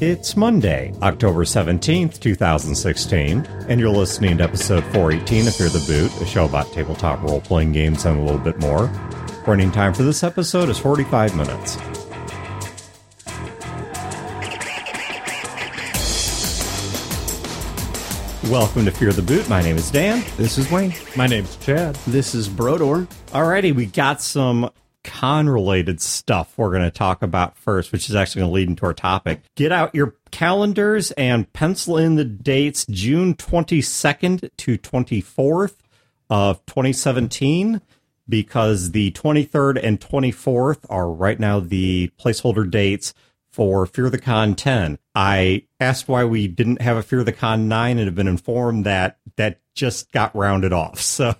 It's Monday, October 17th, 2016, and you're listening to episode 418 of Fear the Boot, a show about tabletop role playing games and a little bit more. Running time for this episode is 45 minutes. Welcome to Fear the Boot. My name is Dan. This is Wayne. My name's Chad. This is Brodeur. Alrighty, we got some con related stuff we're going to talk about first, which is actually going to lead into our topic. Get out your calendars and pencil in the dates June 22nd to 24th of 2017 because the 23rd and 24th are right now the placeholder dates for Fear the Con 10. I asked why we didn't have a Fear the Con 9 and have been informed that that just got rounded off. So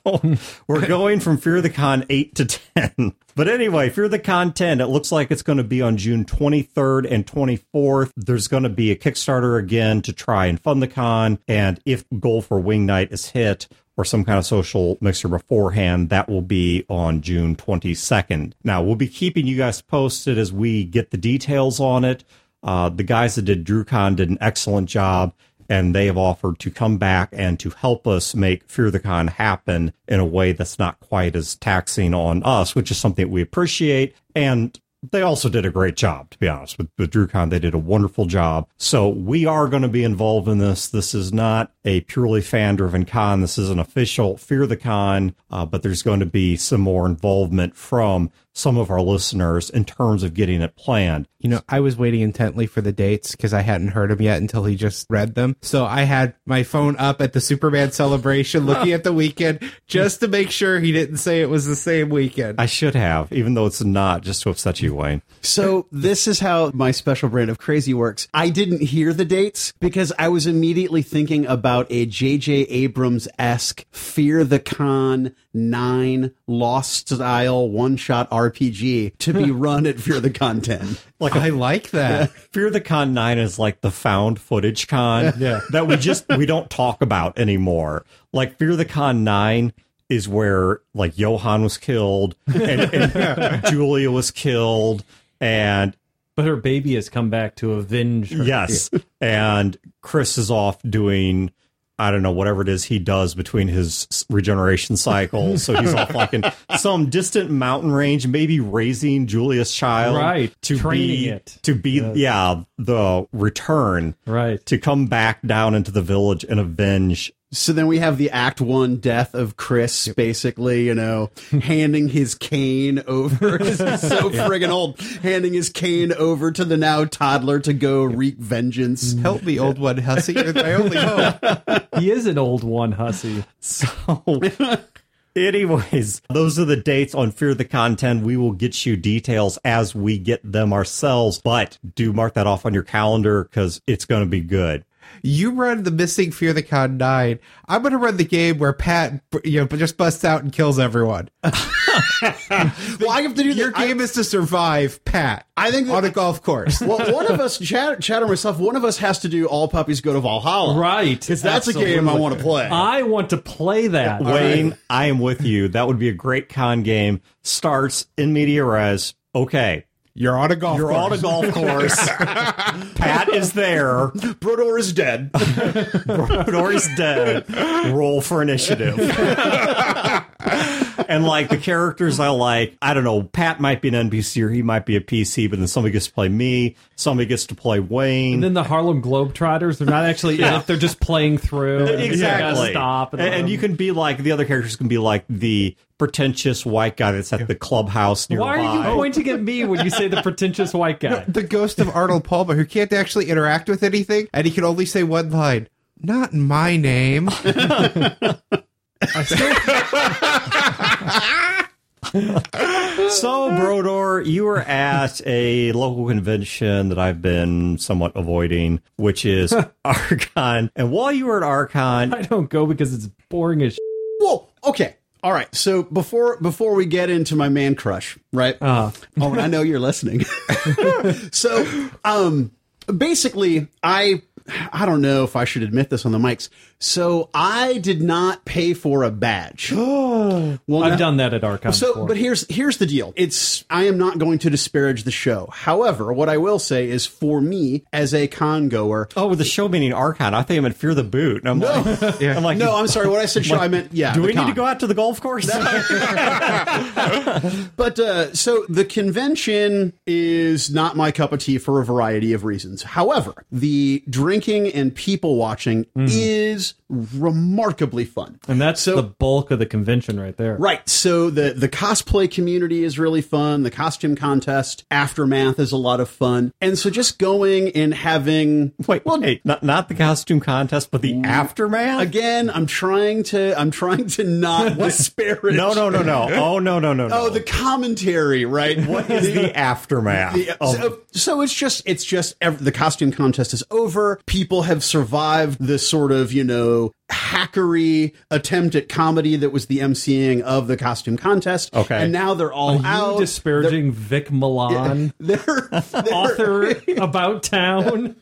we're going from Fear the Con 8 to 10. But anyway, if you're the content, it looks like it's going to be on June 23rd and 24th. There's going to be a Kickstarter again to try and fund the con. And if goal for Wing Night is hit, or some kind of social mixer beforehand, that will be on June 22nd. Now, we'll be keeping you guys posted as we get the details on it. Uh, the guys that did DrewCon did an excellent job, and they have offered to come back and to help us make Fear the Con happen in a way that's not quite as taxing on us, which is something that we appreciate. And they also did a great job, to be honest. With, with DrewCon, they did a wonderful job. So we are going to be involved in this. This is not a purely fan driven con. This is an official Fear the Con, uh, but there's going to be some more involvement from some of our listeners in terms of getting it planned. You know, I was waiting intently for the dates because I hadn't heard them yet until he just read them. So I had my phone up at the Superman celebration looking at the weekend just to make sure he didn't say it was the same weekend. I should have, even though it's not, just to upset you, Wayne. So this is how my special brand of crazy works. I didn't hear the dates because I was immediately thinking about a J.J. Abrams esque Fear the Con nine Lost style one shot RPG to be run at Fear the Con 10. Like I like that. Fear the Con 9 is like the found footage con Yeah. that we just we don't talk about anymore. Like Fear the Con 9 is where like Johan was killed and, and Julia was killed and But her baby has come back to avenge her. yes and Chris is off doing I don't know whatever it is he does between his regeneration cycles. So he's off like in some distant mountain range, maybe raising Julia's child, Right. To Training be it. to be Yes. yeah the return Right. to come back down into the village and avenge. So then we have the act one death of Chris, basically, you know, handing his cane over. He's so friggin' old. Handing his cane over to the now toddler to go wreak vengeance. Help me, old one, hussy. You're my only hope. He is an old one, hussy. So, anyways, those are the dates on Fear the Con 10. We will get you details as we get them ourselves, but do mark that off on your calendar because it's going to be good. You run the missing Fear the Con 9. I'm going to run the game where Pat, you know, just busts out and kills everyone. Well, I have to do Your that. I- game is to survive Pat I think that- on a golf course. well, one of us, Chad, Chad or myself, one of us has to do All Puppies Go to Valhalla. Right. Because that's a game I want to play. I want to play that. Wayne, I am with you. That would be a great con game. Starts in media res. Okay. You're on a golf You're course. on a golf course. Pat is there. Brodeur is dead. Brodeur is dead. Roll for initiative. and like the characters I like, I don't know, Pat might be an NPC or he might be a PC, but then somebody gets to play me, somebody gets to play Wayne. And then the Harlem Globetrotters, they're not actually in it, they're just playing through. and you exactly. Stop. And, and you can be like the other characters can be like the pretentious white guy that's at the clubhouse nearby. Why are you pointing at me when you say the pretentious white guy? the ghost of Arnold Palmer, who can't actually interact with anything, and he can only say one line. Not my name. So, Brodeur, you were at a local convention that I've been somewhat avoiding, which is Archon. And while you were at Archon, I don't go because it's boring as. Whoa. Okay. All right. So before before we get into my man crush, right? Uh, Oh, and I know you're listening. so, um, basically, I I don't know if I should admit this on the mics. So I did not pay for a badge. well, I've now- done that at Archon. So, before. but here's here's the deal. It's I am not going to disparage the show. However, what I will say is, for me as a con goer, Oh, with the show meaning Archon, I think I meant Fear the Boot. And I'm like, I'm like, no, I'm sorry. What I said, show, I meant yeah. do the we need to go out to the golf course? But uh, so the convention is not my cup of tea for a variety of reasons. However, the drinking and people watching is remarkably fun. and that's so- the bulk of the convention right there. Right. So the the cosplay community is really fun. The costume contest aftermath is a lot of fun. And so just going and having Wait, well, wait, not not the costume contest, but the mm, aftermath. again, I'm trying to I'm trying to not disparage. No, no, no, no. Oh, no, no, no, oh, no. Oh, the commentary, right? what is the aftermath? Yeah, of- so, so it's just it's just the costume contest is over. People have survived this sort of you know know hackery attempt at comedy that was the emceeing of the costume contest. Okay. and now they're all Are out. you disparaging Vic Milan, They're, they're author about town?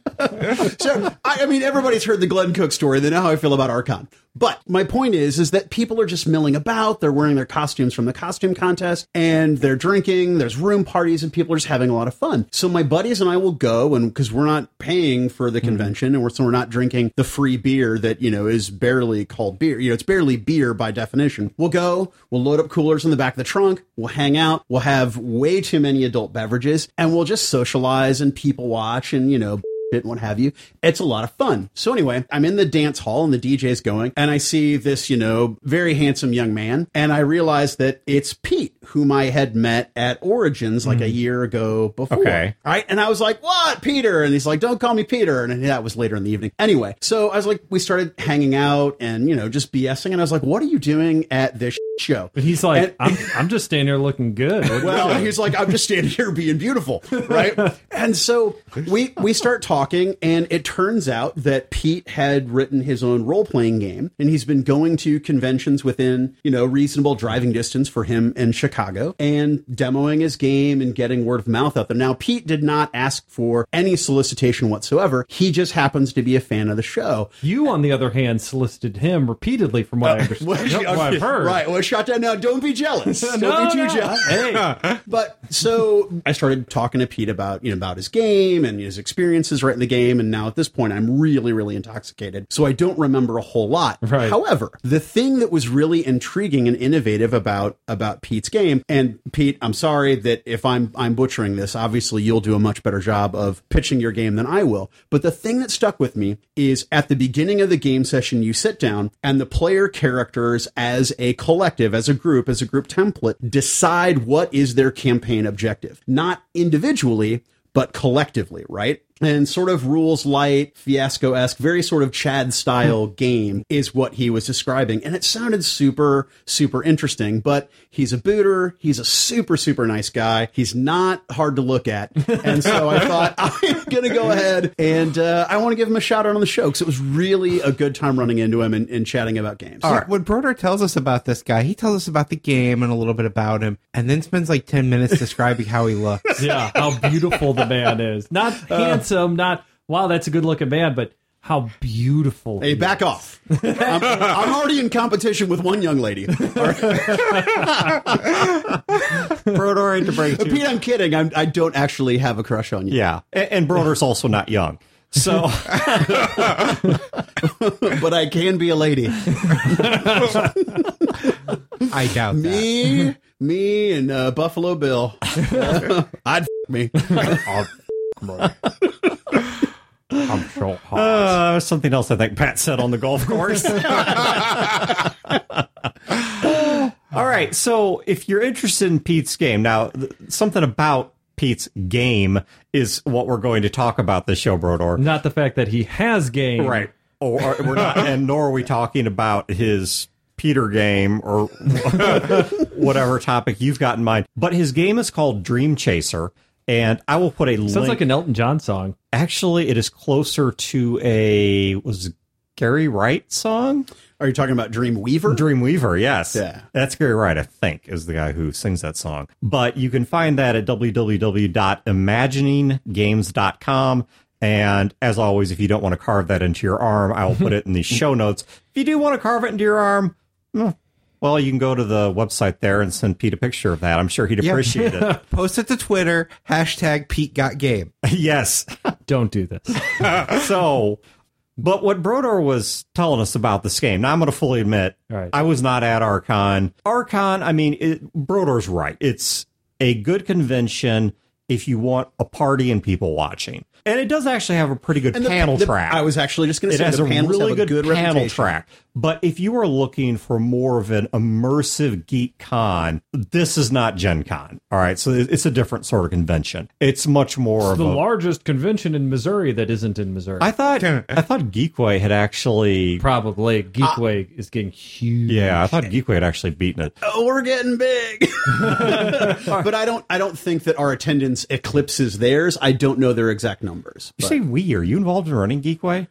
so, I, I mean, everybody's heard the Glenn Cook story. They know how I feel about Archon. But my point is, is that people are just milling about. They're wearing their costumes from the costume contest and they're drinking. There's room parties and people are just having a lot of fun. So my buddies and I will go and because we're not paying for the hmm. convention and we're, so we're not drinking the free beer that, you know, is barely called beer. You know, it's barely beer by definition. We'll go, we'll load up coolers in the back of the trunk. We'll hang out. We'll have way too many adult beverages and we'll just socialize and people watch and, you know, and what have you. It's a lot of fun. So anyway, I'm in the dance hall and the DJ's going and I see this, you know, very handsome young man and I realize that it's Pete whom I had met at Origins like a hmm. year ago before. Okay. Right. And I was like, what, Peter? And he's like, don't call me Peter. And that was later in the evening. Anyway, so I was like, we started hanging out and, you know, just BSing. And I was like, what are you doing at this show? But he's like, And- I'm, I'm just standing here looking good. What- well, he's like, I'm just standing here being beautiful, right? and so we we start talking, and it turns out that Pete had written his own role playing game, and he's been going to conventions within you know reasonable driving distance for him in Chicago, and demoing his game and getting word of mouth out there. Now, Pete did not ask for any solicitation whatsoever. He just happens to be a fan of the show. you, on the other hand, solicited him repeatedly, from what I uh, understand. Well, what I've heard. Right. Well, shot down. Now, don't be jealous. Don't No, be too no. jealous. Hey, But so I started talking to Pete about, you know, about his game and his experiences right in the game. And now at this point, I'm really, really intoxicated. So I don't remember a whole lot. Right. However, the thing that was really intriguing and innovative about, about Pete's game, and Pete, I'm sorry that if I'm, I'm butchering this, obviously you'll do a much better job of pitching your game than I will. But the thing that stuck with me is at the beginning of the game session, you sit down and the player characters as a collective, as a group, as a group template, decide what is their campaign objective. Not individually, but collectively, right? And sort of rules light, fiasco esque, very sort of Chad style game is what he was describing. And it sounded super, super interesting. But he's a booter. He's a super, super nice guy. He's not hard to look at. And so I thought, I'm going to go ahead and uh, I want to give him a shout out on the show because it was really a good time running into him and, and chatting about games. See, When Brodeur tells us about this guy, he tells us about the game and a little bit about him, and then spends like 10 minutes describing how he looks. yeah, how beautiful the man is. Not handsome, not wow, that's a good looking man, but how beautiful. Hey, back off. I'm, I'm already in competition with one young lady. Brodeur, I hate to break you. Pete, I'm kidding. I'm, I don't actually have a crush on you. Yeah, and, and Brodeur's also not young. So but I can be a lady. I doubt that. Me, me, and uh, Buffalo Bill. I'd f- me. I'm so hot. uh, something else I think Pat said on the golf course. All right, so if you're interested in Pete's game, now th- something about Pete's game is what we're going to talk about this show, Brodeur. Not the fact that he has game. Right. Or, or we're not, and nor are we talking about his Peter game or whatever topic you've got in mind. But his game is called Dreamchaser, and I will put a link. Sounds link. like an Elton John song. Actually, it is closer to a was it Gary Wright song. Are you talking about Dream Weaver? Dreamweaver, yes. Yeah. That's Gary Wright, I think, is the guy who sings that song. But you can find that at www.imagininggames.com. And as always, if you don't want to carve that into your arm, I will put it in the show notes. If you do want to carve it into your arm, mm, well, you can go to the website there and send Pete a picture of that. I'm sure he'd appreciate it. Post it to Twitter, hashtag Pete Got Game. yes. Don't do this. so, but what Brodeur was telling us about this game, now I'm going to fully admit, Right. I was not at Archon. Archon, I mean, it, Brodeur's right. It's a good convention if you want a party and people watching. And it does actually have a pretty good And the- panel the- track. I was actually just going to say it say has the a panels really have a good, good panel reputation. track. But if you are looking for more of an immersive geek con, this is not Gen Con. All right. So it's a different sort of convention. It's much more of the a largest convention in Missouri that isn't in Missouri. I thought I thought Geekway had actually Probably Geekway uh, is getting huge. yeah, I thought Geekway had actually beaten it. Oh, we're getting big. but I don't I don't think that our attendance eclipses theirs. I don't know their exact numbers. You but- say we? Are you involved in running Geekway?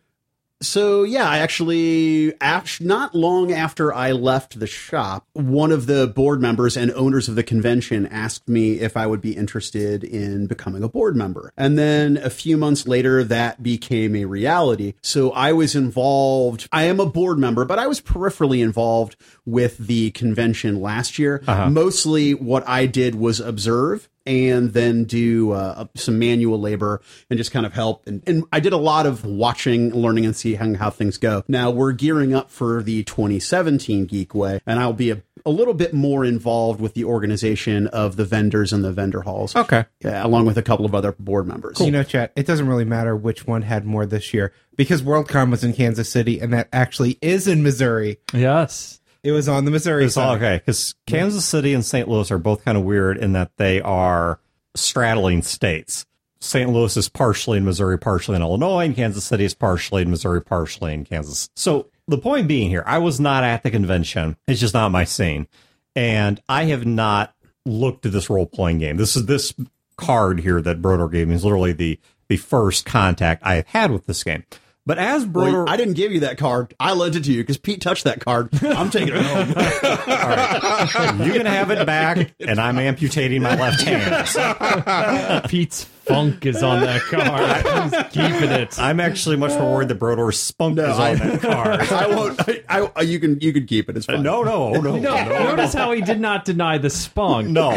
So yeah, I actually, not long after I left the shop, one of the board members and owners of the convention asked me if I would be interested in becoming a board member. And then a few months later, that became a reality. So I was involved. I am a board member, but I was peripherally involved with the convention last year. Uh-huh. Mostly, what I did was observe and then do uh, some manual labor and just kind of help. And, and I did a lot of watching, learning, and seeing how things go. Now we're gearing up for the 2017 Geek Way, and I'll be a, a little bit more involved with the organization of the vendors and the vendor halls. Okay. Yeah, along with a couple of other board members. You know, Chad, it doesn't really matter which one had more this year because Worldcon was in Kansas City and that actually is in Missouri. Yes. It was on the Missouri It's side. okay because Kansas City and St. Louis are both kind of weird in that they are straddling states. St. Louis is partially in Missouri, partially in Illinois, and Kansas City is partially in Missouri, partially in Kansas. So the point being here, I was not at the convention. It's just not my scene. And I have not looked at this role playing game. This is this card here that Brodeur gave me is literally the the first contact I have had with this game. But as Brodeur, Well, I didn't give you that card. I lent it to you because Pete touched that card. I'm taking it home. you can have it back, and I'm amputating my left hand. Pete's funk is on that card. He's keeping it. I'm actually much more worried that Brodeur's spunk is I- on that card. I won't. I, I, uh, you can. You can keep it. It's fine. No, no, no, no, No, notice how he did not deny the spunk. no,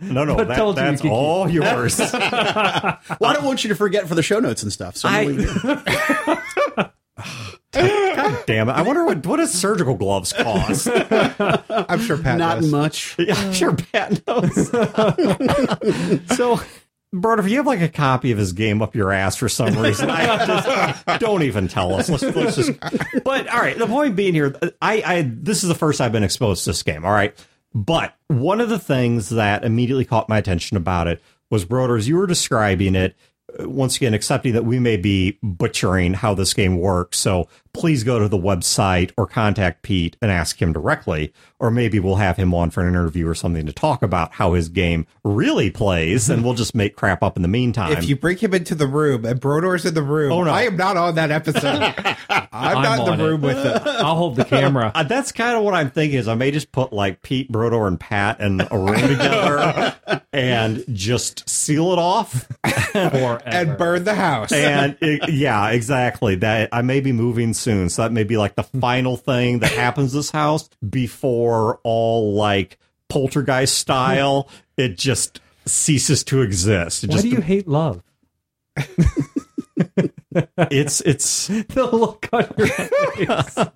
no, no. But That, told you that's you could all yours. Well, I don't want you to forget for the show notes and stuff. So I'm I- gonna leave it. God damn it! I wonder what what does surgical gloves cost? I'm sure Pat knows. not knows. much. yeah, I'm sure Pat knows. so, Brodeur, if you have like a copy of his game up your ass for some reason, I just don't even tell us. Let's, let's just. But all right, the point being here, I, I this is the first I've been exposed to this game. All right, but one of the things that immediately caught my attention about it was Brodeur, as you were describing it. uh, Once again, accepting that we may be butchering how this game works. So please go to the website or contact Pete and ask him directly. Or maybe we'll have him on for an interview or something to talk about how his game really plays, and we'll just make crap up in the meantime. If you bring him into the room and Brodeur's in the room, Oh, no. I am not on that episode. I'm, not in the room it. with him. I'll hold the camera. Uh, that's kind of what I'm thinking is I may just put like Pete, Brodeur, and Pat in a room together and just seal it off. Forever. and burn the house. And it, yeah, exactly. That I may be moving soon, so that may be like the final thing that happens this house before all like poltergeist style. It just ceases to exist. It Why just do you hate love? it's it's The look on your face. Uh,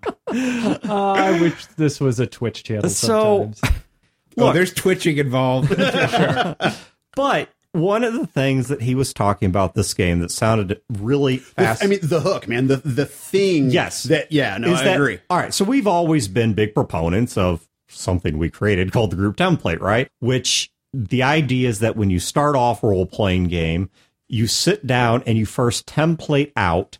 I wish this was a Twitch channel. So- Sometimes. oh, there's twitching involved. but one of the things that he was talking about this game that sounded really fast. I mean, the hook, man. The the thing. Yes. That. Yeah. No, I that, agree. All right, so we've always been big proponents of something we created called the group template, right? Which the idea is that when you start off a role playing game, you sit down and you first template out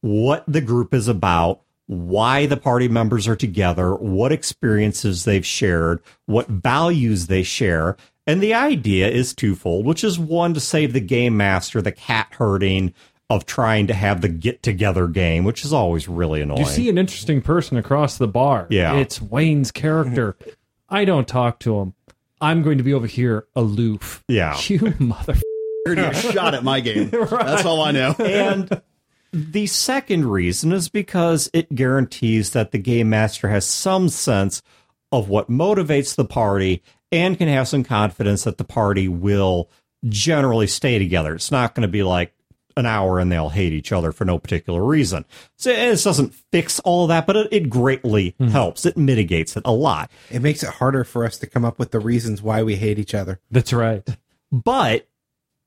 what the group is about, why the party members are together, what experiences they've shared, what values they share. And the idea is twofold, which is one to save the game master the cat herding of trying to have the get together game, which is always really annoying. You see an interesting person across the bar. Yeah. It's Wayne's character. I don't talk to him. I'm going to be over here aloof. Yeah. You mother. a shot at my game. That's all I know. And the second reason is because it guarantees that the game master has some sense of what motivates the party and can have some confidence that the party will generally stay together. It's not going to be like an hour and they'll hate each other for no particular reason. So this doesn't fix all of that, but it, it greatly helps. It mitigates it a lot. It makes it harder for us to come up with the reasons why we hate each other. That's right. But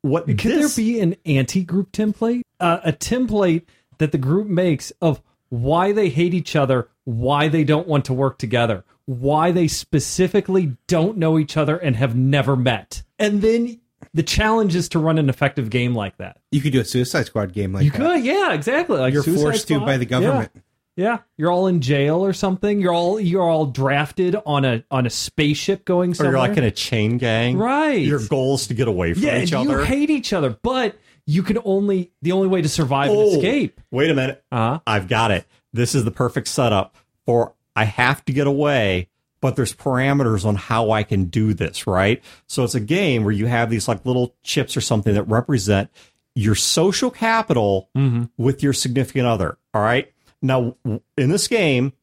what Could this, there be an anti-group template? Uh, a template that the group makes of why they hate each other, why they don't want to work together, why they specifically don't know each other and have never met. And then the challenge is to run an effective game like that. You could do a Suicide Squad game like that. You that. could, yeah, exactly. Like You're Suicide forced to by the government. Yeah. Yeah, you're all in jail or something. You're all you're all drafted on a on a spaceship going or somewhere. you're like in a chain gang. Right. Your goal is to get away from yeah, each and other. you hate each other, but you can only the only way to survive and Oh, escape. Wait a minute. Uh-huh. I've got it. This is the perfect setup for I have to get away, but there's parameters on how I can do this, right? So it's a game where you have these like little chips or something that represent your social capital with your significant other. All right. Now, in this game,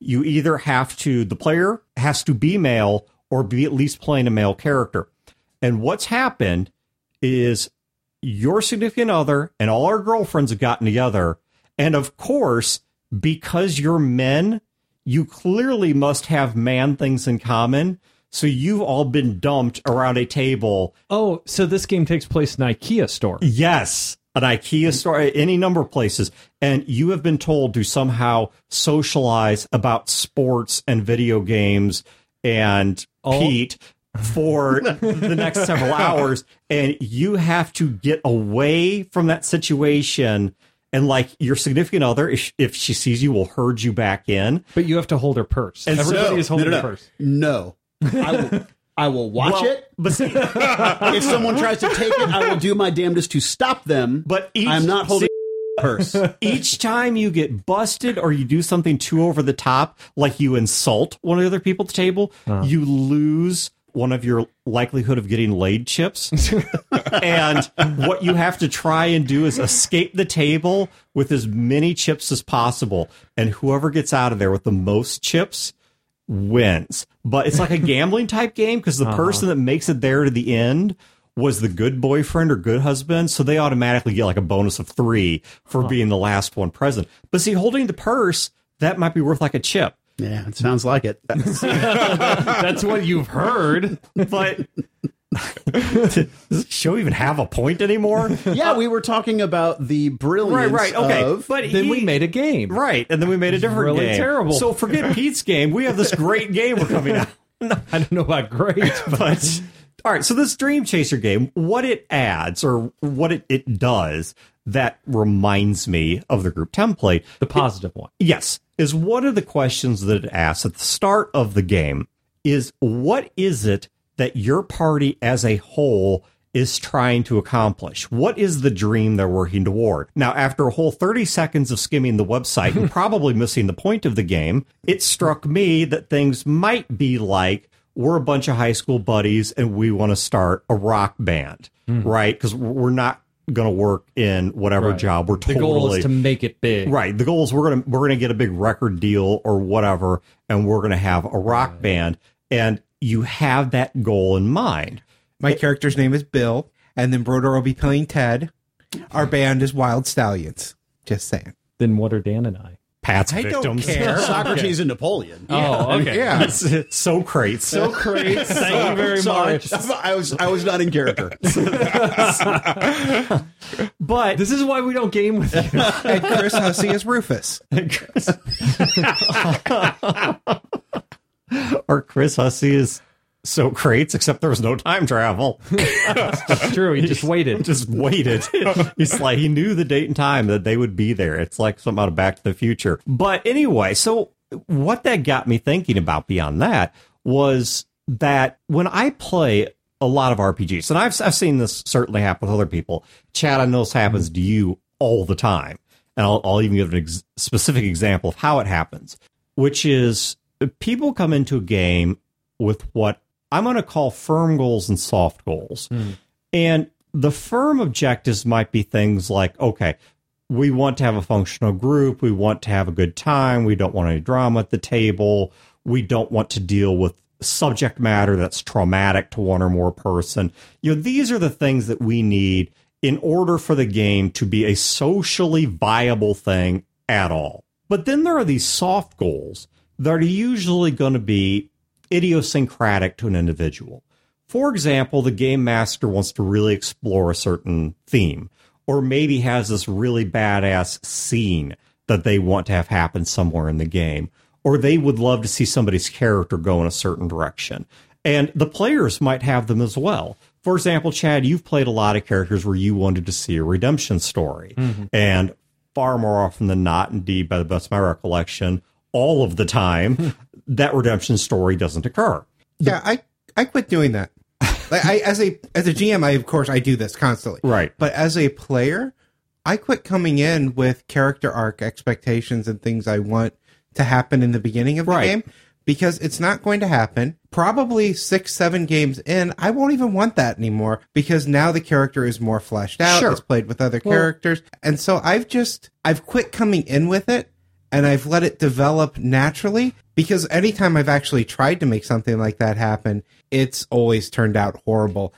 you either have to, the player has to be male or be at least playing a male character. And what's happened is your significant other and all our girlfriends have gotten together. And of course, because you're men, you clearly must have man things in common. So you've all been dumped around a table. Oh, so this game takes place in an IKEA store. Yes, an IKEA store, any number of places. And you have been told to somehow socialize about sports and video games and Pete for the next several hours. And you have to get away from that situation. And like your significant other, if, if she sees you, will herd you back in. But you have to hold her purse. And so- Everybody is holding no, her purse. No. I will, I will watch Well, it. But see, If someone tries to take it, I will do my damnedest to stop them. But each- I'm not holding purse. each time you get busted or you do something too over the top, like you insult one of the other people at the table, uh-huh. you lose one of your likelihood of getting laid chips. and what you have to try and do is escape the table with as many chips as possible. And whoever gets out of there with the most chips wins. But it's like a gambling type game because the uh-huh. person that makes it there to the end was the good boyfriend or good husband, so they automatically get like a bonus of three for being the last one present. But see, holding the purse, that might be worth like a chip. Yeah, it sounds like it. That's what you've heard. But does this show even have a point anymore? Yeah, we were talking about the brilliance right, right, okay. of but then he- we made a game. right, and then we made a different really game. terrible. So forget Pete's game. We have this great game we're coming out. I don't know about great, but but all right so this Dreamchaser game what it adds or what it, it does that reminds me of the group template the positive one. yes is one of the questions that it asks at the start of the game is what is it that your party as a whole is trying to accomplish? What is the dream they're working toward? Now after a whole 30 seconds of skimming the website and probably missing the point of the game it struck me that things might be like we're a bunch of high school buddies and we want to start a rock band hmm. right? Because we're not going to work in whatever Right. job we're totally The goal is to make it big. Right. The goal is we're gonna we're gonna get a big record deal or whatever, and we're gonna have a rock band, and you have that goal in mind. My character's name is Bill, and then Brodeur will be playing Ted. Our band is Wild Stallions. Just saying. Then what are Dan and I? Pat's I don't care. Socrates and Napoleon. Oh, okay. Yeah. so great. So great. Thank you very Sorry, much. I was I was not in character. but This is why we don't game with you. And Chris Hussey is Rufus. or Chris Hussey is so crates, except there was no time travel. It's true. He just waited. just waited. He's like he knew the date and time that they would be there. It's like something out of Back to the Future. But anyway, so what that got me thinking about beyond that was that when I play a lot of RPGs, and I've I've seen this certainly happen with other people. Chad, I know this happens to you all the time, and I'll, I'll even give an ex- specific example of how it happens, which is people come into a game with what I'm going to call firm goals and soft goals. Hmm. And the firm objectives might be things like, okay, we want to have a functional group. We want to have a good time. We don't want any drama at the table. We don't want to deal with subject matter that's traumatic to one or more person. You know, these are the things that we need in order for the game to be a socially viable thing at all. But then there are these soft goals that are usually going to be idiosyncratic to an individual. For example, the game master wants to really explore a certain theme, or maybe has this really badass scene that they want to have happen somewhere in the game, or they would love to see somebody's character go in a certain direction. And the players might have them as well. For example, Chad, you've played a lot of characters where you wanted to see a redemption story. Mm-hmm. And far more often than not, indeed, by the best of my recollection, all of the time, that redemption story doesn't occur. Yeah, I I quit doing that. Like I as a as a GM, I of course I do this constantly. Right. But as a player, I quit coming in with character arc expectations and things I want to happen in the beginning of the Right. game because it's not going to happen. Probably six, seven games in, I won't even want that anymore because now the character is more fleshed out. Sure. It's played with other characters. And so I've just, I've quit coming in with it and I've let it develop naturally because anytime I've actually tried to make something like that happen, it's always turned out horrible.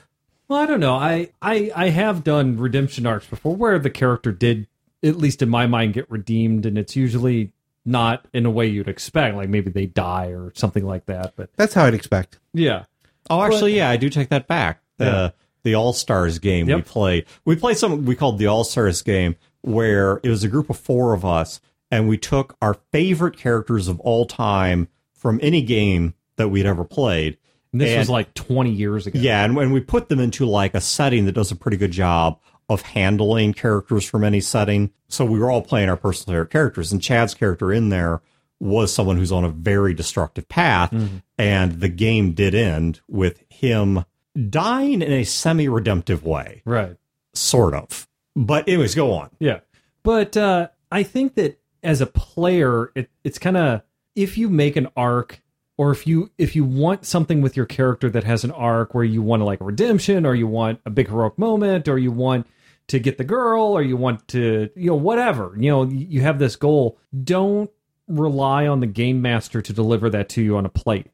Well, I don't know. I, I I have done redemption arcs before where the character did, at least in my mind, get redeemed, and it's usually not in a way you'd expect. Like maybe they die or something like that. But That's how I'd expect. yeah, Oh, actually, yeah, I do take that back. The Yeah. the All Stars game we Yep. played. We played something we called the All Stars game, where it was a group of four of us, and we took our favorite characters of all time from any game that we'd ever played. and this And- was like 20 years ago. Yeah, and when we put them into like a setting that does a pretty good job of handling characters from any setting. So we were all playing our personal favorite characters, and Chad's character in there was someone who's on a very destructive path, and the game did end with him dying in a semi-redemptive way, right. sort of. But anyways, go on. Yeah. But uh, I think that as a player, it, it's kind of if you make an arc or if you if you want something with your character that has an arc where you want to like redemption or you want a big heroic moment or you want to get the girl or you want to you know whatever you know you have this goal don't rely on the game master to deliver that to you on a plate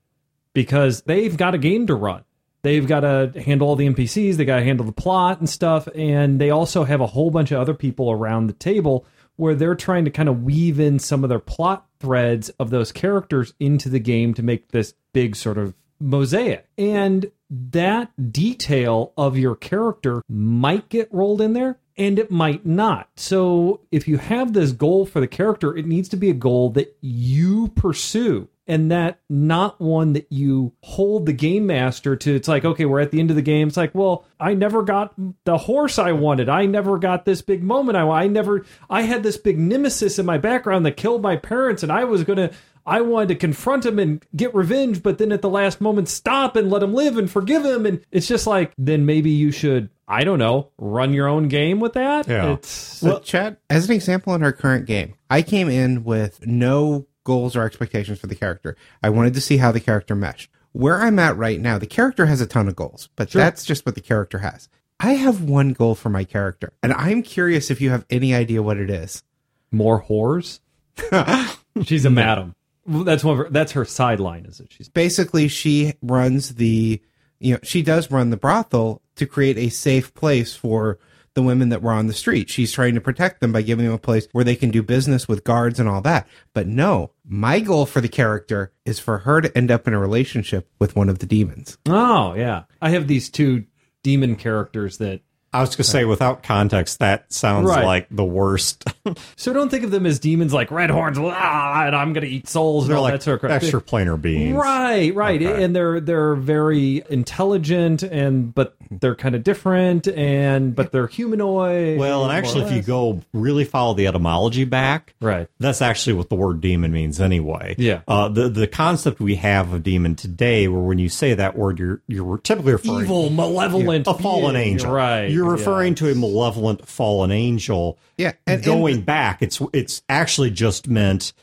because they've got a game to run. They've got to handle all the NPCs, they got to handle the plot and stuff, and they also have a whole bunch of other people around the table where they're trying to kind of weave in some of their plot threads of those characters into the game to make this big sort of mosaic. And that detail of your character might get rolled in there and it might not. So if you have this goal for the character, it needs to be a goal that you pursue and that not one that you hold the game master to. It's like okay we're at the end of the game. It's like well i never got the horse i wanted. I never got this big moment i i never i had this big nemesis in my background that killed my parents and i was gonna i wanted to confront him and get revenge but then at the last moment stop and let him live and forgive him. And it's just like then maybe you should i don't know run your own game with that. Yeah. it's So, Chad, as an example in our current game, I came in with no goals or expectations for the character. I wanted to see how the character meshed. Where I'm at right now, the character has a ton of goals, but that's just what the character has. I have one goal for my character, and I'm curious if you have any idea what it is. more whores she's a madam Well, that's one of her, that's her sideline is it she's Basically, she runs the, you know, she does run the brothel to create a safe place for the women that were on the street. She's trying to protect them by giving them a place where they can do business with guards and all that. But no, my goal for the character is for her to end up in a relationship with one of the demons. Oh yeah, I have these two demon characters that. I was going to say, without context, that sounds Right. like the worst. So don't think of them as demons like red horns, ah, and I'm gonna eat souls They're all like that sort of crap. extra planar beings. Right, right, Okay. and they're they're very intelligent, and but they're kind of different, and but they're humanoid. Well, and actually, if you go really follow the etymology back, right, that's actually what the word demon means anyway. Yeah. Uh, the the concept we have of demon today, where when you say that word, you're you're typically referring evil, malevolent, a fallen being. angel. right? You're you're referring to a malevolent fallen angel. Yeah, and- and- going back, it's it's actually just meant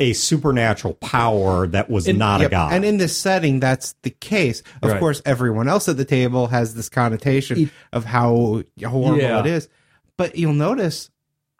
a supernatural power that was not a god. And in this setting, that's the case. Of Right. course, everyone else at the table has this connotation of how horrible Yeah. it is. But you'll notice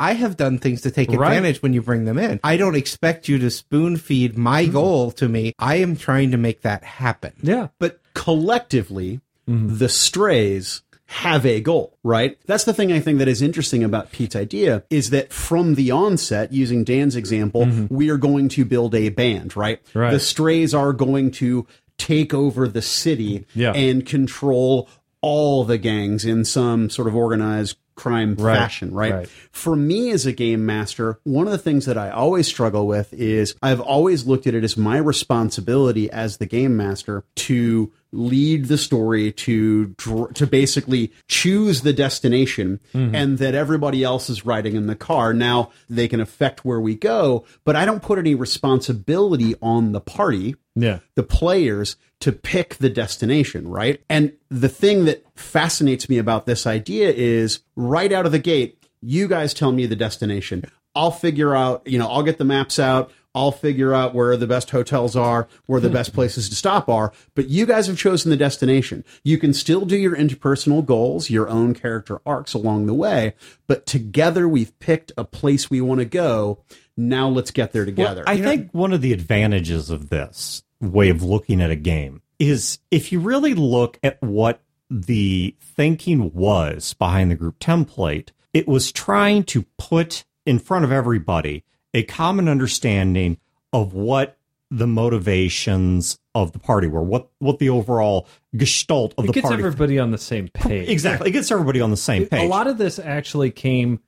I have done things to take Right. advantage when you bring them in. I don't expect you to spoon feed my Mm-hmm. goal to me. I am trying to make that happen. Yeah. but collectively, the strays have a goal, right? That's the thing I think that is interesting about Pete's idea is that from the onset, using Dan's example, mm-hmm. we are going to build a band, right? Right. The strays are going to take over the city Yeah. and control all the gangs in some sort of organized crime fashion, right? right. For me as a game master, one of the things that I always struggle with is I've always looked at it as my responsibility as the game master to lead the story to to basically choose the destination mm-hmm. and that everybody else is riding in the car now they can affect where we go but I don't put any responsibility on the party Yeah. the players to pick the destination, right? And the thing that fascinates me about this idea is right out of the gate, you guys tell me the destination. I'll figure out, you know, I'll get the maps out. I'll figure out where the best hotels are, where the hmm. best places to stop are. But you guys have chosen the destination. You can still do your interpersonal goals, your own character arcs along the way. But together we've picked a place we want to go. Now let's get there together. I think one of the advantages of this way of looking at a game is if you really look at what the thinking was behind the group template, it was trying to put in front of everybody a common understanding of what the motivations of the party were, what what the overall gestalt of It the gets party. Gets everybody on the same page. exactly, it gets everybody on the same page. A lot of this actually came,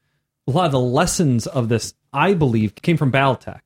a lot of the lessons of this, I believe, came from BattleTech,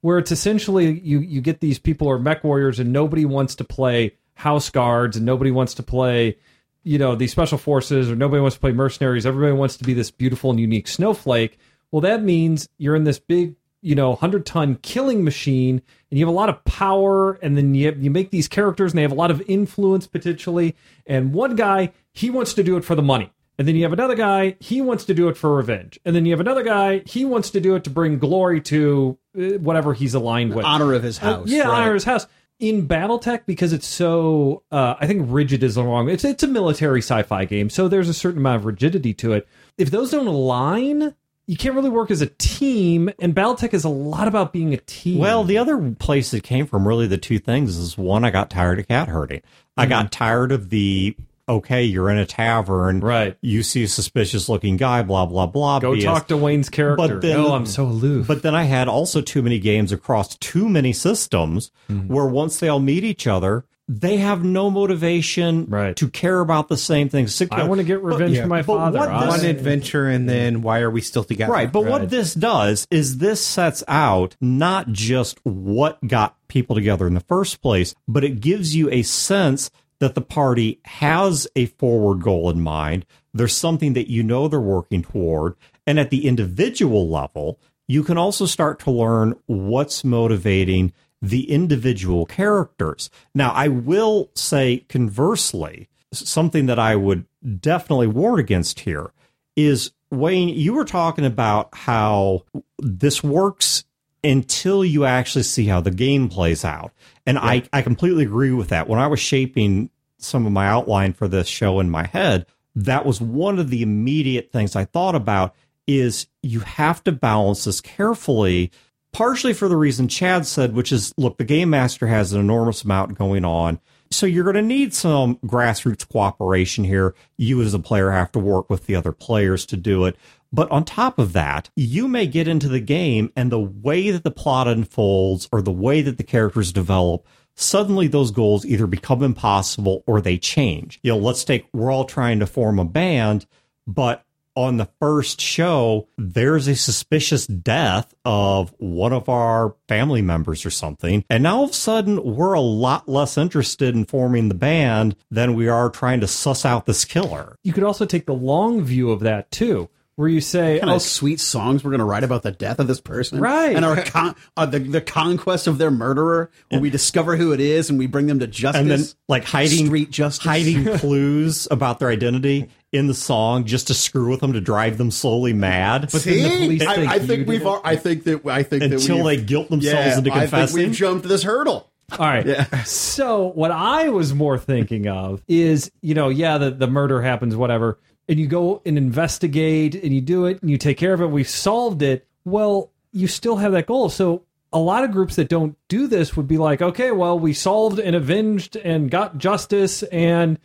where it's essentially you you get these people are mech warriors and nobody wants to play house guards and nobody wants to play, you know, these special forces or nobody wants to play mercenaries. Everybody wants to be this beautiful and unique snowflake. Well, that means you're in this big, you know, hundred ton killing machine, and you have a lot of power, and then you you make these characters, and they have a lot of influence potentially. And one guy, he wants to do it for the money. And then you have another guy, he wants to do it for revenge. And then you have another guy, he wants to do it to bring glory to uh, whatever he's aligned with. honor of his Uh, house. yeah, right? honor of his house. In BattleTech, because it's so, uh, I think rigid is the wrong. It's it's a military sci-fi game, so there's a certain amount of rigidity to it. If those don't align, you can't really work as a team. And BattleTech is a lot about being a team. Well, the other place it came from, really, the two things is one, I got tired of cat herding. I got tired of the okay, you're in a tavern, Right. You see a suspicious looking guy, blah blah blah. go BS. talk to Wayne's character. But then- no, I'm so aloof. But then I had also too many games across too many systems Mm-hmm. where once they all meet each other, they have no motivation Right. to care about the same things. I want to get revenge yeah, for my but father. what One adventure, and then why are we still together? Right, but Right. what this does is this sets out not just what got people together in the first place, but it gives you a sense that the party has a forward goal in mind. There's something that you know they're working toward. And at the individual level, you can also start to learn what's motivating the individual characters. Now, I will say conversely, something that I would definitely warn against here is Wayne, you were talking about how this works until you actually see how the game plays out. And I, I completely agree with that. When I was shaping some of my outline for this show in my head, that was one of the immediate things I thought about is you have to balance this carefully, partially for the reason Chad said, which is look, the game master has an enormous amount going on. So you're going to need some grassroots cooperation here. You as a player have to work with the other players to do it. But on top of that, you may get into the game and the way that the plot unfolds or the way that the characters develop, suddenly those goals either become impossible or they change. You know, let's take, we're all trying to form a band, but on the first show, there's a suspicious death of one of our family members or something. And now all of a sudden, we're a lot less interested in forming the band than we are trying to suss out this killer. you could also take the long view of that too, where you say, kind of sweet songs we're going to write about the death of this person, Right. And our con- uh, the the conquest of their murderer, where we discover who it is and we bring them to justice. and then like hiding street justice, hiding clues about their identity in the song just to screw with them to drive them slowly mad But then the police I, think I you think we've. it. al- I think that. I think until that they we've, guilt themselves yeah, into I think confessing. we've jumped this hurdle. All right. Yeah. So what I was more thinking of is, you know, yeah, the, the murder happens, whatever, and you go and investigate and you do it and you take care of it. We've solved it. Well, you still have that goal. So a lot of groups that don't do this would be like, okay, well, we solved and avenged and got justice, and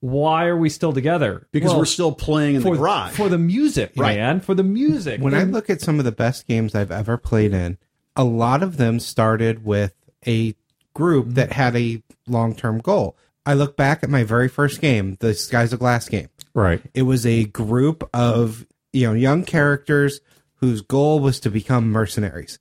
why are we still together? Because Well, we're still playing in for the garage. for the music, Right. man, for the music. When I look at some of the best games I've ever played in, a lot of them started with a group mm-hmm. that had a long term goal. I look back at my very first game, the Skies of Glass game. Right It was a group of you know young characters whose goal was to become mercenaries.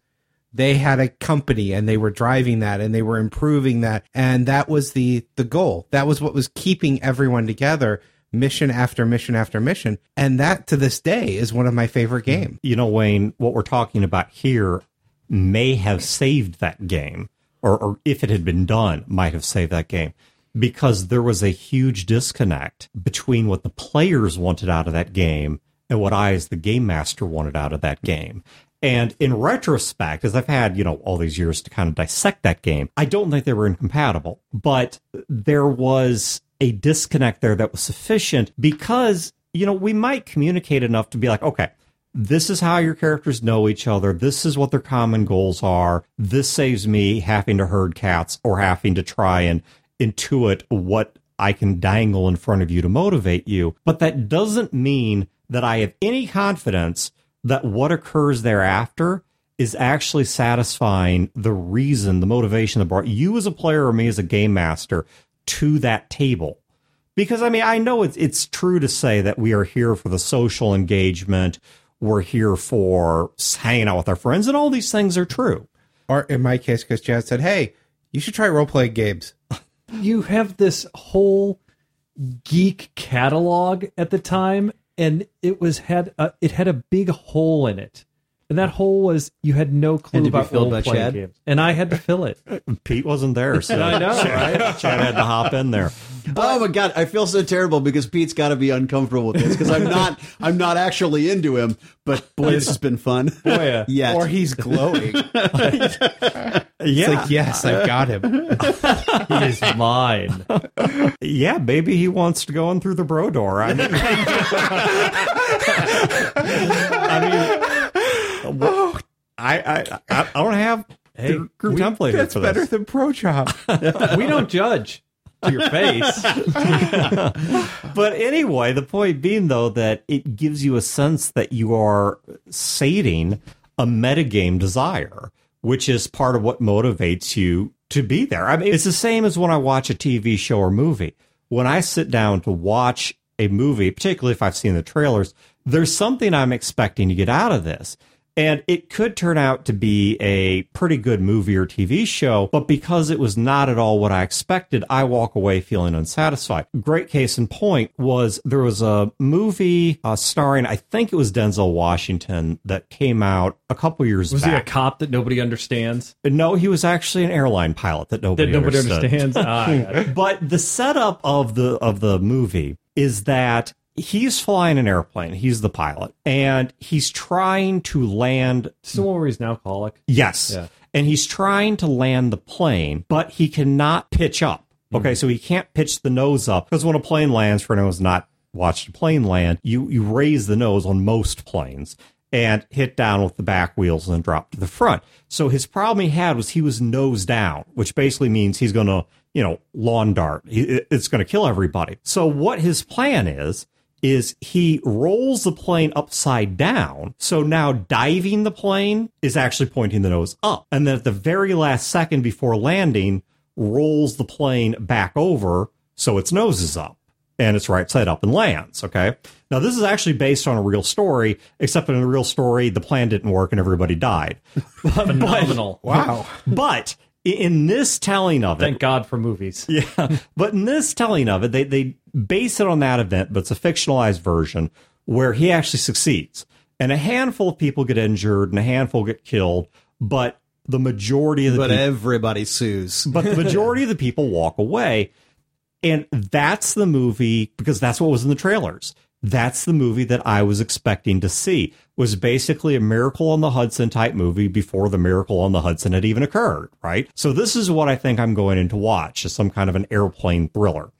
They had a company and they were driving that and they were improving that and that was the the goal. That was what was keeping everyone together mission after mission after mission and that to this day is one of my favorite hmm. games. you know wayne what we're talking about here may have saved that game or, or if it had been done might have saved that game because there was a huge disconnect between what the players wanted out of that game and what I, as the game master, wanted out of that game. And in retrospect, as I've had, you know, all these years to kind of dissect that game, I don't think they were incompatible, but there was a disconnect there that was sufficient because, you know, we might communicate enough to be like, okay, this is how your characters know each other. This is what their common goals are. This saves me having to herd cats or having to try and intuit what I can dangle in front of you to motivate you. But that doesn't mean that I have any confidence that what occurs thereafter is actually satisfying the reason, the motivation that brought you as a player or me as a game master to that table. Because I mean, I know it's it's true to say that we are here for the social engagement, we're here for hanging out with our friends, and all these things are true. Or in my case, because Chad said, "Hey, you should try role playing games." You have this whole geek catalog at the time and it was had a, it had a big hole in it and that hole was you had no clue And about filled by role-playing Chad? games and i had to fill it Pete wasn't there, so I know, Chad, Chad had to hop in there. oh my god, I feel so terrible because Pete's got to be uncomfortable with this because I'm not. I'm not actually into him. But boy, this has been fun. yeah. Yet. Or he's glowing. it's Yeah, like, yes, I've got him. he is mine yeah, maybe he wants to go in through the bro door. I mean, I mean, wha- oh, I, I, I I don't have Hey, the group we- template That's for better this. than Pro Job. we don't judge to your face But anyway, the point being though that it gives you a sense that you are sating a metagame desire, which is part of what motivates you to be there. I mean, it's the same as when I watch a TV show or movie. When I sit down to watch a movie, particularly if I've seen the trailers, there's something I'm expecting to get out of this. And it could turn out to be a pretty good movie or TV show, but because it was not at all what I expected, I walk away feeling unsatisfied. Great case in point was there was a movie uh, starring, I think it was Denzel Washington, that came out a couple years was he a cop that nobody understands no, he was actually an airline pilot that nobody, that nobody understood. understands ah, I got it. But the setup of the of the movie is that he's flying an airplane. He's the pilot, and he's trying to land. The one where he's an alcoholic Yes, Yeah. and he's trying to land the plane, but he cannot pitch up. Hmm. Okay, so he can't pitch the nose up because when a plane lands, for anyone who's not watched a plane land, you you raise the nose on most planes and hit down with the back wheels and then drop to the front. So his problem he had was he was nose down, which basically means he's going to, you know, lawn dart. It's going to kill everybody. So what his plan is, is he rolls the plane upside down. So now diving the plane is actually pointing the nose up. And then at the very last second before landing, rolls the plane back over so its nose is up and it's right side up and lands. Okay. Now, this is actually based on a real story, except in a real story, the plan didn't work and everybody died. phenomenal Wow. But in this telling of it, thank god for movies yeah, but in this telling of it, they they base it on that event, but it's a fictionalized version where he actually succeeds. And a handful of people get injured and a handful get killed, but the majority of the But people, everybody sues. but the majority of the people walk away. And that's the movie because that's what was in the trailers. That's the movie that I was expecting to see. Was basically a Miracle on the Hudson type movie before the Miracle on the Hudson had even occurred, right? So this is what I think I'm going in to watch, is some kind of an airplane thriller.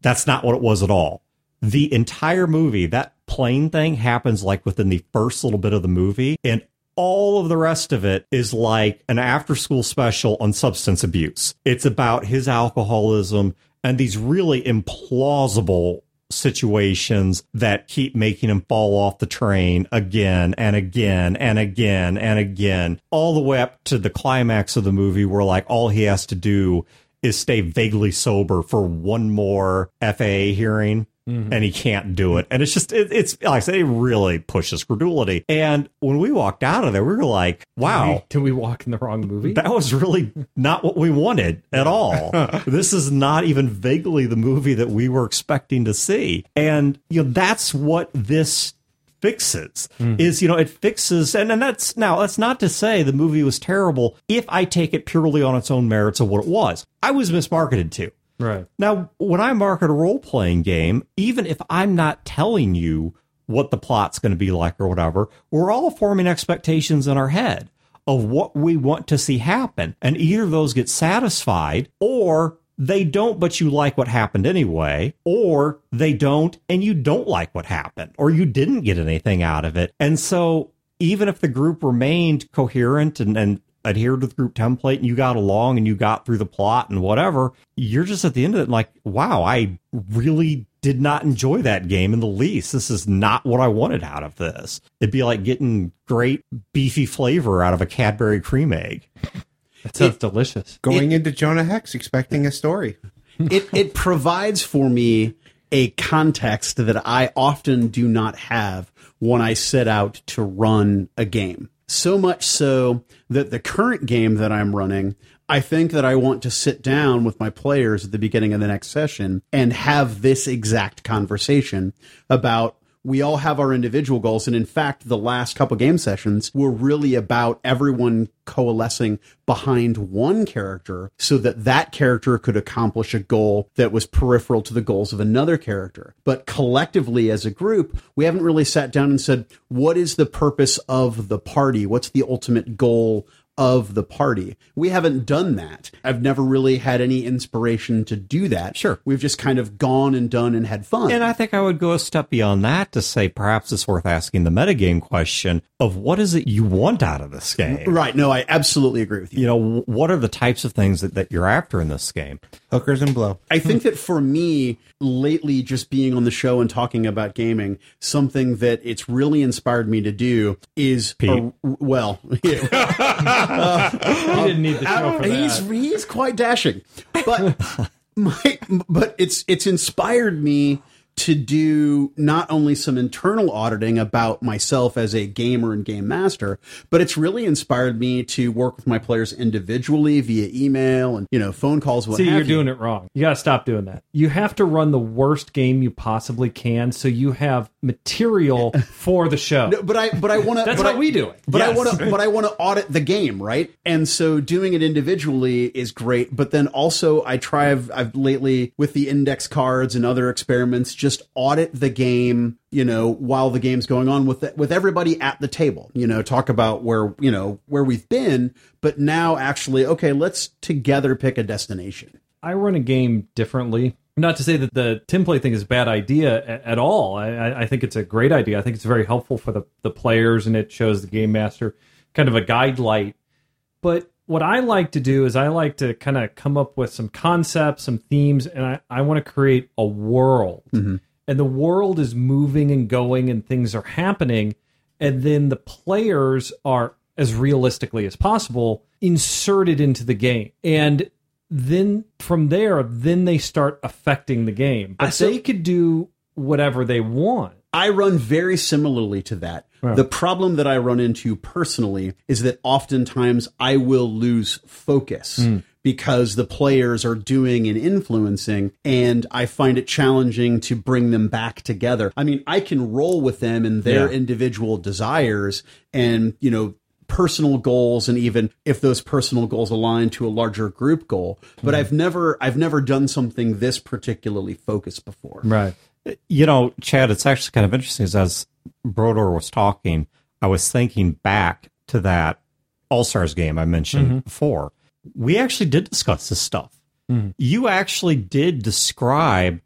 That's not what it was at all. The entire movie, that plane thing happens like within the first little bit of the movie, and all of the rest of it is like an after school special on substance abuse. It's about his alcoholism and these really implausible situations that keep making him fall off the train again and again and again and again, all the way up to the climax of the movie where like all he has to do is stay vaguely sober for one more FAA hearing. Mm-hmm. And he can't do it. And it's just, it, it's like I said, it really pushes credulity. And when we walked out of there, we were like, wow, Did we walk in the wrong movie? that was really not what we wanted at all. this is not even vaguely the movie that we were expecting to see. And, you know, that's what this fixes mm-hmm. is, you know, it fixes, and, and that's now, that's not to say the movie was terrible if I take it purely on its own merits of what it was. I was mismarketed to. right. Now, when I market a role playing game, even if I'm not telling you what the plot's going to be like or whatever, we're all forming expectations in our head of what we want to see happen. And either those get satisfied or they don't, but you like what happened anyway, or they don't and you don't like what happened, or you didn't get anything out of it. And so even if the group remained coherent and, and adhered to the group template and you got along and you got through the plot and whatever, you're just at the end of it like, wow, I really did not enjoy that game in the least. This is not what I wanted out of this. It'd be like getting great beefy flavor out of a Cadbury cream egg. That sounds delicious. Going into Jonah Hex expecting a story. it it provides for me a context that I often do not have when I set out to run a game. So much so that the current game that I'm running, I think that I want to sit down with my players at the beginning of the next session and have this exact conversation about we all have our individual goals. And in fact, the last couple game sessions were really about everyone coalescing behind one character so that that character could accomplish a goal that was peripheral to the goals of another character. But collectively as a group, we haven't really sat down and said, what is the purpose of the party? What's the ultimate goal of the party. We haven't done that. I've never really had any inspiration to do that. Sure. We've just kind of gone and done and had fun. And I think I would go a step beyond that to say perhaps it's worth asking the metagame question of what is it you want out of this game? right. No, I absolutely agree with you. You know, what are the types of things that, that you're after in this game? Hookers and blow. I think that for me, lately, just being on the show and talking about gaming, something that it's really inspired me to do is, Pete. a- well, We didn't need the uh, show uh, for he's that. he's quite dashing, but my but it's it's inspired me to do not only some internal auditing about myself as a gamer and game master, but it's really inspired me to work with my players individually via email and you know phone calls. What See, you're you. doing it wrong. You got to stop doing that. You have to run the worst game you possibly can so you have material for the show. No, but I but I want to. That's how I, we do it. But I want to. But I want to audit the game, right? And so doing it individually is great. But then also, I try. I've, I've lately with the index cards and other experiments, just audit the game. You know, while the game's going on with with everybody at the table. You know, talk about where you know where we've been, but now actually, okay, let's together pick a destination. I run a game differently. Not to say that the template thing is a bad idea at, at all. I, I think it's a great idea. I think it's very helpful for the, the players and it shows the game master kind of a guide light. But what I like to do is I like to kind of come up with some concepts, some themes, and I, I want to create a world. Mm-hmm. And the world is moving and going and things are happening. And then the players are, as realistically as possible, inserted into the game. And then from there, then they start affecting the game. But so- they could do whatever they want. I run very similarly to that. The problem that I run into personally is that oftentimes I will lose focus hmm. because the players are doing and influencing and I find it challenging to bring them back together. I mean, I can roll with them and their Yeah. individual desires and, you know, personal goals and even if those personal goals align to a larger group goal. But hmm. I've never I've never done something this particularly focused before. Right. You know, Chad, it's actually kind of interesting as Brodeur was talking, I was thinking back to that All Stars game I mentioned mm-hmm. before. We actually did discuss this stuff. Mm-hmm. You actually did describe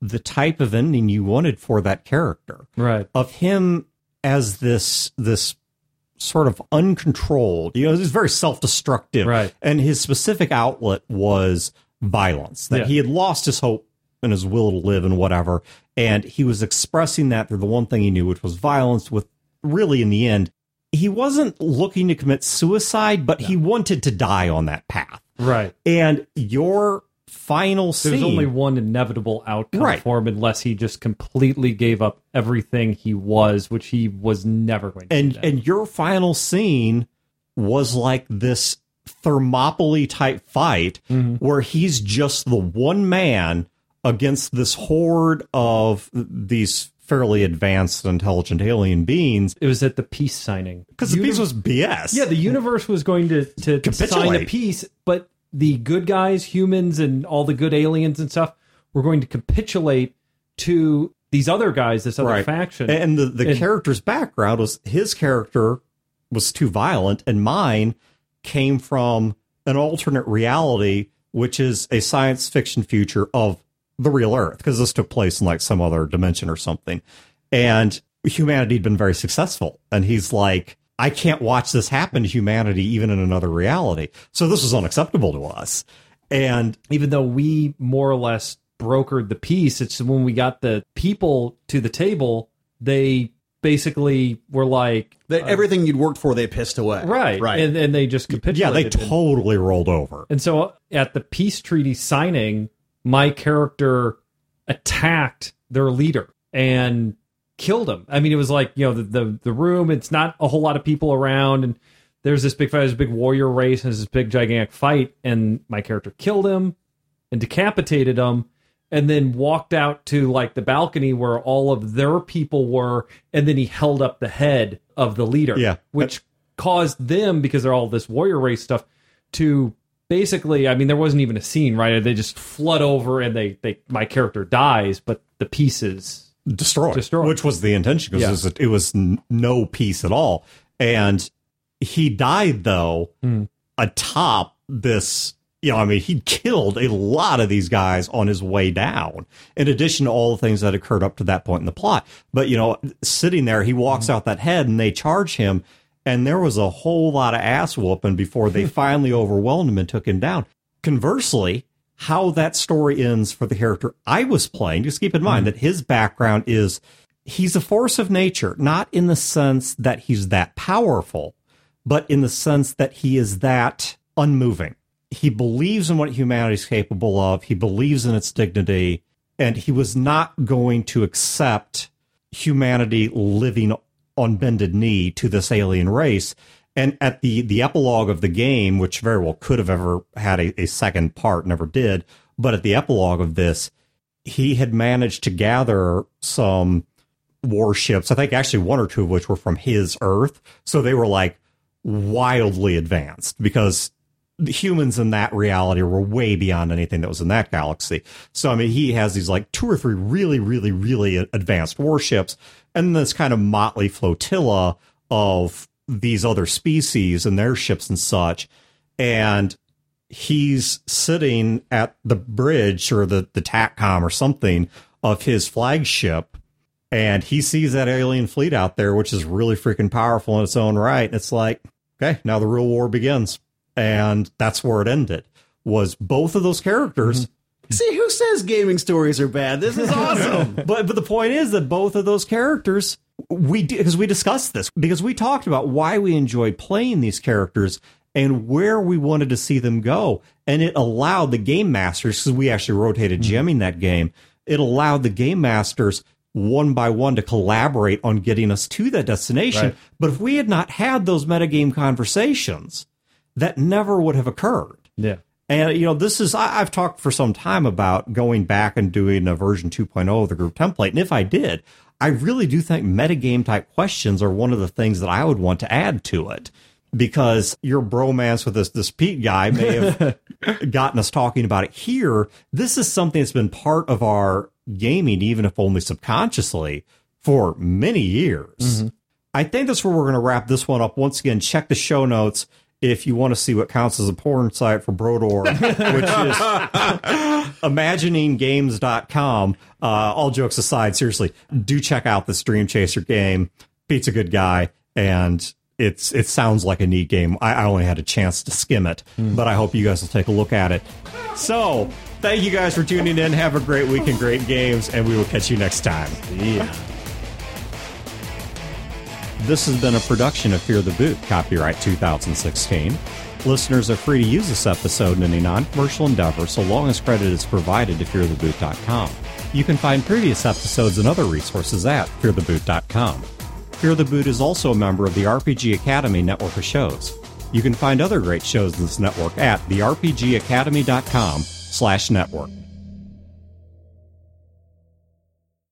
the type of ending you wanted for that character Right. of him as this this sort of uncontrolled. You know, he's very self destructive, Right. And his specific outlet was violence. That Yeah. he had lost his hope and his will to live and whatever, and he was expressing that through the one thing he knew, which was violence. With really, in the end, he wasn't looking to commit suicide, but he wanted to die on that path. Right. And your final scene, There's only one inevitable outcome Right. for him unless he just completely gave up everything he was, which he was never going to and do. and your final scene was like this Thermopylae type fight mm-hmm. where he's just the one man against this horde of these fairly advanced intelligent alien beings it was at the peace signing. because the Uni- peace was BS. Yeah, the universe was going to, to sign a Capitulate. peace, but the good guys, humans, and all the good aliens and stuff were going to capitulate to these other guys, this other right. faction. And the, the And- character's background was his character was too violent, and mine came from an alternate reality, which is a science fiction future of the real Earth, because this took place in like some other dimension or something. And humanity had been very successful. And he's like, I can't watch this happen to humanity even in another reality. So this was unacceptable to us. And even though we more or less brokered the peace, it's when we got the people to the table, they basically were like, That uh, everything you'd worked for, they pissed away. right, Right. and, and they just capitulated yeah, they And- totally rolled over. And so at the peace treaty signing, my character attacked their leader and killed him. I mean, it was like, you know, the, the, the room, it's not a whole lot of people around. And there's this big fight, there's a big warrior race, and there's this big gigantic fight. And my character killed him and decapitated him and then walked out to like the balcony where all of their people were. And then he held up the head of the leader. Yeah. Which caused them, because they're all this warrior race stuff, to basically i mean there wasn't even a scene right they just flood over and they they my character dies but the pieces destroyed, Destroyed. which was the intention because Yeah. it was, it was no peace at all. And he died though Hmm. atop this. You know, I mean, he killed a lot of these guys on his way down. In addition to all the things that occurred up to that point in the plot, but you know, sitting there, he walks out that head, and they charge him. And there was a whole lot of ass whooping before they finally overwhelmed him and took him down. Conversely, how that story ends for the character I was playing, just keep in mind mm-hmm. that his background is he's a force of nature, not in the sense that he's that powerful, but in the sense that he is that unmoving. He believes in what humanity is capable of, he believes in its dignity, and he was not going to accept humanity living on bended knee to this alien race. And at the the epilogue of the game, which very well could have ever had a, a second part, never did, but at the epilogue of this, he had managed to gather some warships. I think actually one or two of which were from his Earth. So they were like wildly advanced because the humans in that reality were way beyond anything that was in that galaxy. So, I mean, he has these like two or three really, really, really advanced warships and this kind of motley flotilla of these other species and their ships and such. And he's sitting at the bridge or the, the TACCOM or something of his flagship and he sees that alien fleet out there, which is really freaking powerful in its own right. And it's like, okay, now the real war begins. And that's where it ended. Was both of those characters. Mm-hmm. See, who says gaming stories are bad? This is awesome. But but the point is that both of those characters we because we discussed this because we talked about why we enjoy playing these characters and where we wanted to see them go, and it allowed the game masters because we actually rotated mm-hmm. gemming that game. It allowed the game masters one by one to collaborate on getting us to that destination. Right. But if we had not had those metagame conversations, that never would have occurred. yeah And, you know, this is, I, I've talked for some time about going back and doing a version 2.0 of the group template. And if I did, I really do think metagame type questions are one of the things that I would want to add to it because your bromance with this, this Pete guy may have gotten us talking about it here. This is something that's been part of our gaming, even if only subconsciously, for many years. Mm-hmm. I think that's where we're going to wrap this one up. Once again, check the show notes if you want to see what counts as a porn site for Brodeur, which is imagininggames.com. Uh, all jokes aside, seriously, do check out the Dreamchaser game. Pete's a good guy, and it's it sounds like a neat game. I, I only had a chance to skim it, but I hope you guys will take a look at it. So, thank you guys for tuning in. Have a great week and great games, and we will catch you next time. Yeah. This has been a production of Fear the Boot, copyright 2016. Listeners are free to use this episode in any non commercial endeavor so long as credit is provided to feartheboot.com. You can find previous episodes and other resources at feartheboot.com. Fear the Boot is also a member of the RPG Academy network of shows. You can find other great shows in this network at therpgacademy.com slash network.